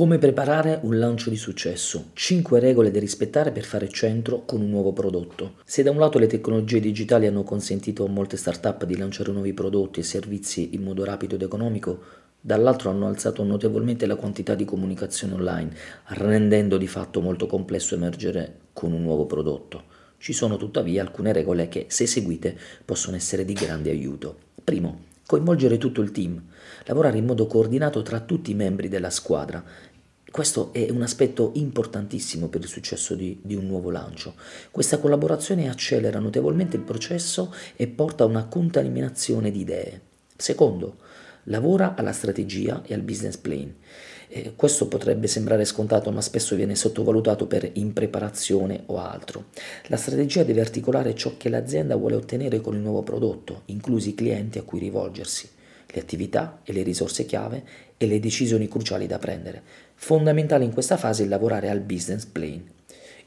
Come preparare un lancio di successo? 5 regole da rispettare per fare centro con un nuovo prodotto. Se da un lato le tecnologie digitali hanno consentito a molte start-up di lanciare nuovi prodotti e servizi in modo rapido ed economico, dall'altro hanno alzato notevolmente la quantità di comunicazione online, rendendo di fatto molto complesso emergere con un nuovo prodotto. Ci sono tuttavia alcune regole che, se seguite, possono essere di grande aiuto. Primo, coinvolgere tutto il team, lavorare in modo coordinato tra tutti i membri della squadra. Questo è un aspetto importantissimo per il successo di, di, un nuovo lancio. Questa collaborazione accelera notevolmente il processo e porta a una contaminazione di idee. Secondo, lavora alla strategia e al business plan. Eh, questo potrebbe sembrare scontato, ma spesso viene sottovalutato per impreparazione o altro. La strategia deve articolare ciò che l'azienda vuole ottenere con il nuovo prodotto, inclusi i clienti a cui rivolgersi, le attività e le risorse chiave e le decisioni cruciali da prendere. Fondamentale in questa fase è lavorare al business plan.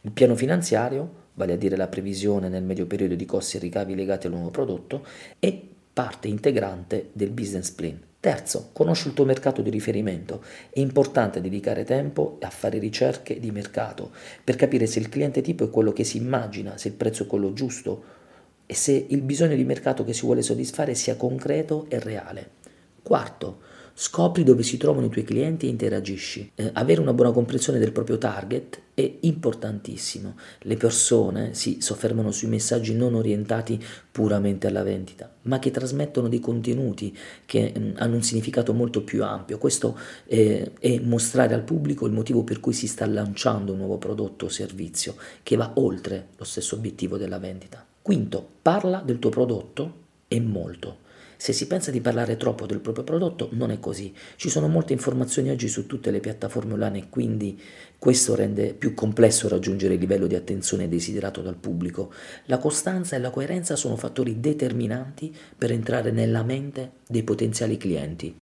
Il piano finanziario, vale a dire la previsione nel medio periodo di costi e ricavi legati al nuovo prodotto, è parte integrante del business plan. Terzo, conosci il tuo mercato di riferimento. È importante dedicare tempo a fare ricerche di mercato per capire se il cliente tipo è quello che si immagina, se il prezzo è quello giusto e se il bisogno di mercato che si vuole soddisfare sia concreto e reale. Quarto, Scopri dove si trovano i tuoi clienti e interagisci. Eh, avere una buona comprensione del proprio target è importantissimo. Le persone si soffermano sui messaggi non orientati puramente alla vendita, ma che trasmettono dei contenuti che mh, mm, hanno un significato molto più ampio. Questo è, è mostrare al pubblico il motivo per cui si sta lanciando un nuovo prodotto o servizio che va oltre lo stesso obiettivo della vendita. Quinto, parla del tuo prodotto e molto. Se si pensa di parlare troppo del proprio prodotto, non è così. Ci sono molte informazioni oggi su tutte le piattaforme online e quindi questo rende più complesso raggiungere il livello di attenzione desiderato dal pubblico. La costanza e la coerenza sono fattori determinanti per entrare nella mente dei potenziali clienti.